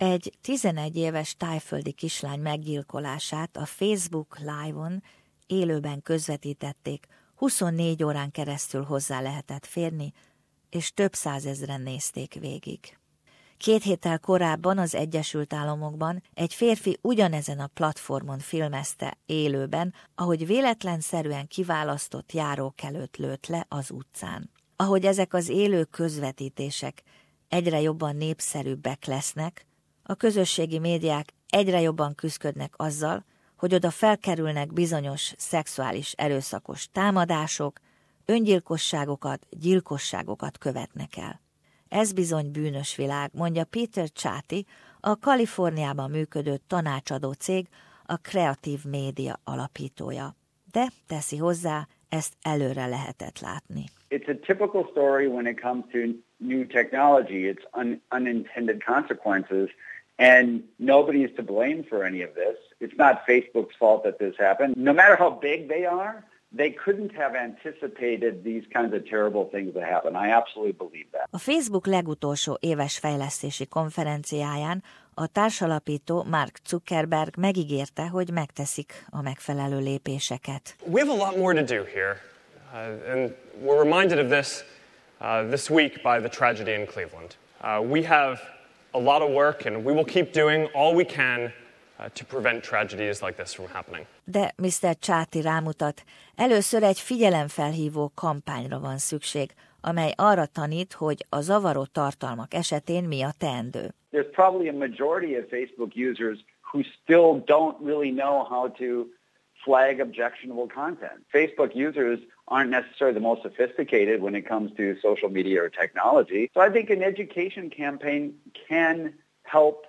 Egy 11 éves tájföldi kislány meggyilkolását a Facebook Live-on élőben közvetítették, 24 órán keresztül hozzá lehetett férni, és több százezren nézték végig. Két héttel korábban az Egyesült Államokban egy férfi ugyanezen a platformon filmezte élőben, ahogy véletlenszerűen kiválasztott járók előtt lőtt le az utcán. Ahogy ezek az élő közvetítések egyre jobban népszerűbbek lesznek, a közösségi médiák egyre jobban küzdködnek azzal, hogy oda felkerülnek bizonyos szexuális erőszakos támadások, öngyilkosságokat, gyilkosságokat követnek el. Ez bizony bűnös világ, mondja Peter Chati, a Kaliforniában működő tanácsadó cég, a Creative Media alapítója. De teszi hozzá, ezt előre lehetett látni. It's a typical story when it comes to new technology. It's un unintended consequences and nobody is to blame for any of this. It's not Facebook's fault that this happened. No matter how big they are, they couldn't have anticipated these kinds of terrible things to happen. I absolutely believe that. A Facebook legutolsó éves fejlesztési konferenciáján a társalapító Mark Zuckerberg megígérte, hogy megteszik a megfelelő lépéseket. We have a lot more to do here, uh, and we're reminded of this uh, this week by the tragedy in Cleveland. Uh, we have a lot of work, and we will keep doing all we can Uh, to prevent tragedies like this from happening. De Mr. Csáti rámutat, először egy figyelemfelhívó kampányra van szükség, amely arra tanít, hogy a zavaró tartalmak esetén mi a teendő. There's probably a majority of Facebook users who still don't really know how to flag objectionable content. Facebook users aren't necessarily the most sophisticated when it comes to social media or technology. So I think an education campaign can help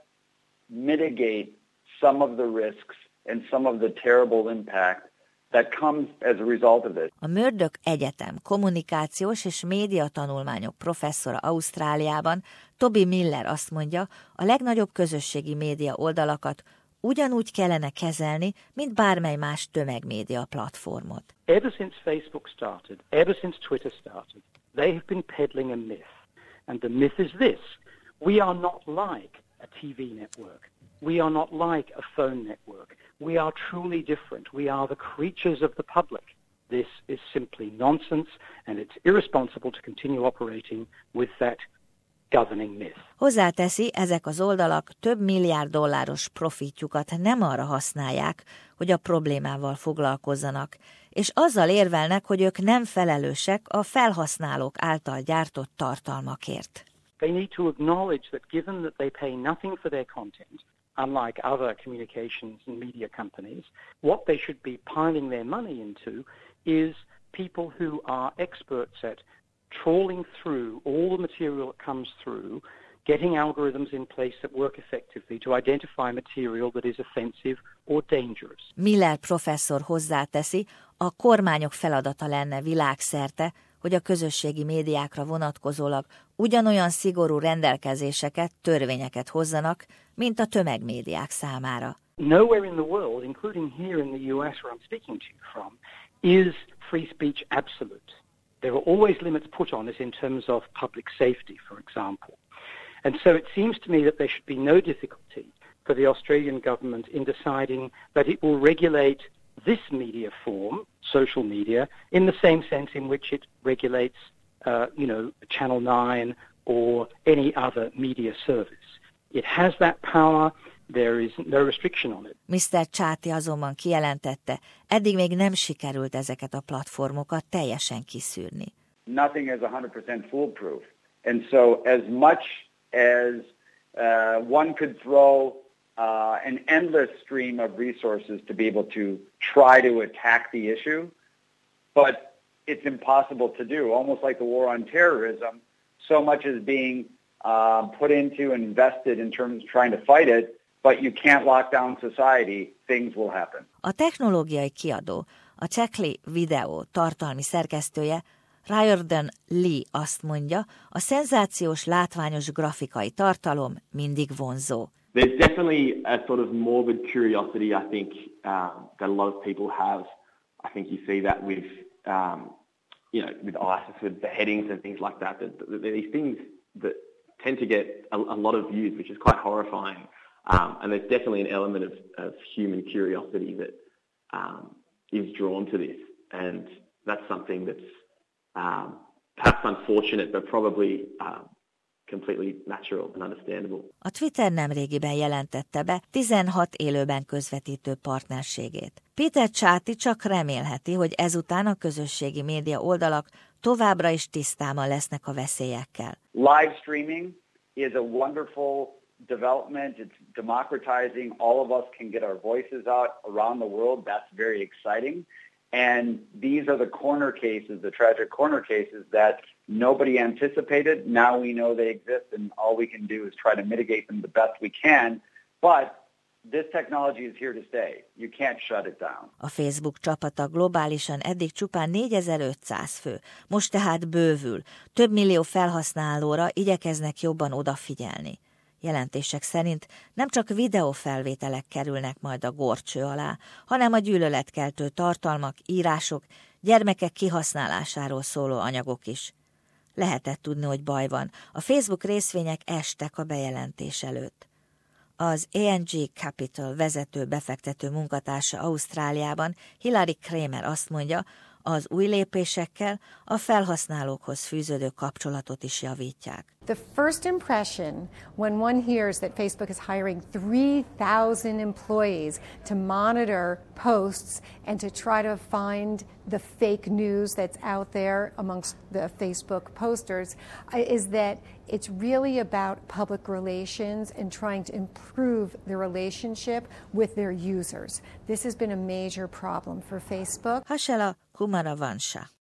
mitigate some of the risks and some of the terrible impact that comes as a result of this. A Murdoch Egyetem kommunikációs és média tanulmányok professzora Ausztráliában, Toby Miller azt mondja, a legnagyobb közösségi média oldalakat ugyanúgy kellene kezelni, mint bármely más tömegmédia platformot. Ever since Facebook started, ever since Twitter started, they have been peddling a myth. And the myth is this. We are not like a TV network. We are not like a phone network. We are truly different. We are the creatures of the public. This is simply nonsense, and it's irresponsible to continue operating with that governing myth. Hozzáteszi, ezek az oldalak több milliárd dolláros profitjukat nem arra használják, hogy a problémával foglalkozzanak, és azzal érvelnek, hogy ők nem felelősek a felhasználók által gyártott tartalmakért. They need to acknowledge that given that they pay nothing for their content, unlike other communications and media companies, what they should be piling their money into is people who are experts at trawling through all the material that comes through, getting algorithms in place that work effectively to identify material that is offensive or dangerous. Miller professzor hozzáteszi, a kormányok feladata lenne világszerte, hogy a közösségi médiákra vonatkozólag ugyanolyan szigorú rendelkezéseket, törvényeket hozzanak, mint a tömegmédiák számára. Nowhere in the world, including here in the US where I'm speaking to you from, is free speech absolute. There are always limits put on it in terms of public safety, for example. And so it seems to me that there should be no difficulty for the Australian government in deciding that it will regulate this media form, social media, in the same sense in which it regulates, uh, you know, Channel 9 or any other media service. It has that power, there is no restriction on it. Mr. Csathy azonban kijelentette, eddig még nem sikerült ezeket a platformokat teljesen kiszűrni. Nothing is 100% foolproof. And so as much as uh, one could throw uh, an endless stream of resources to be able to try to attack the issue, but it's impossible to do. Almost like the war on terrorism, so much is being uh, put into and invested in terms of trying to fight it, but you can't lock down society. Things will happen. A technológiai kiadó, a Techly Video tartalmi szerkesztője Riordan Lee azt mondja, a szenzációs látványos grafikai tartalom mindig vonzó. there's definitely a sort of morbid curiosity, I think, um, that a lot of people have. I think you see that with, um, you know, with ISIS, with beheadings and things like that. That, that these things that tend to get a, a lot of views, which is quite horrifying. Um, and there's definitely an element of, of human curiosity that um, is drawn to this. And that's something that's um, perhaps unfortunate, but probably um, completely natural and understandable. A Twitter nemrégiben jelentette be 16 élőben közvetítő partnerségét. Peter Csáti csak remélheti, hogy ezután a közösségi média oldalak továbbra is tisztában lesznek a veszélyekkel. Live streaming is a wonderful development. It's democratizing. All of us can get our voices out around the world. That's very exciting. And these are the corner cases, the tragic corner cases that nobody anticipated. Now we know they exist, and all we can do is try to mitigate them the best we can. But this technology is here to stay. You can't shut it down. A Facebook csapata globálisan eddig csupán 4500 fő, most tehát bővül. Több millió felhasználóra igyekeznek jobban odafigyelni. Jelentések szerint nem csak videófelvételek kerülnek majd a gorcső alá, hanem a gyűlöletkeltő tartalmak, írások, gyermekek kihasználásáról szóló anyagok is. Lehetett tudni, hogy baj van. A Facebook részvények estek a bejelentés előtt. Az ANG Capital vezető befektető munkatársa Ausztráliában Hilary Kramer azt mondja, az új lépésekkel a felhasználókhoz fűződő kapcsolatot is javítják. The first impression when one hears that Facebook is hiring 3,000 employees to monitor posts and to try to find the fake news that's out there amongst the Facebook posters uh, is that it's really about public relations and trying to improve the relationship with their users. This has been a major problem for Facebook. Hasela Kumaravansha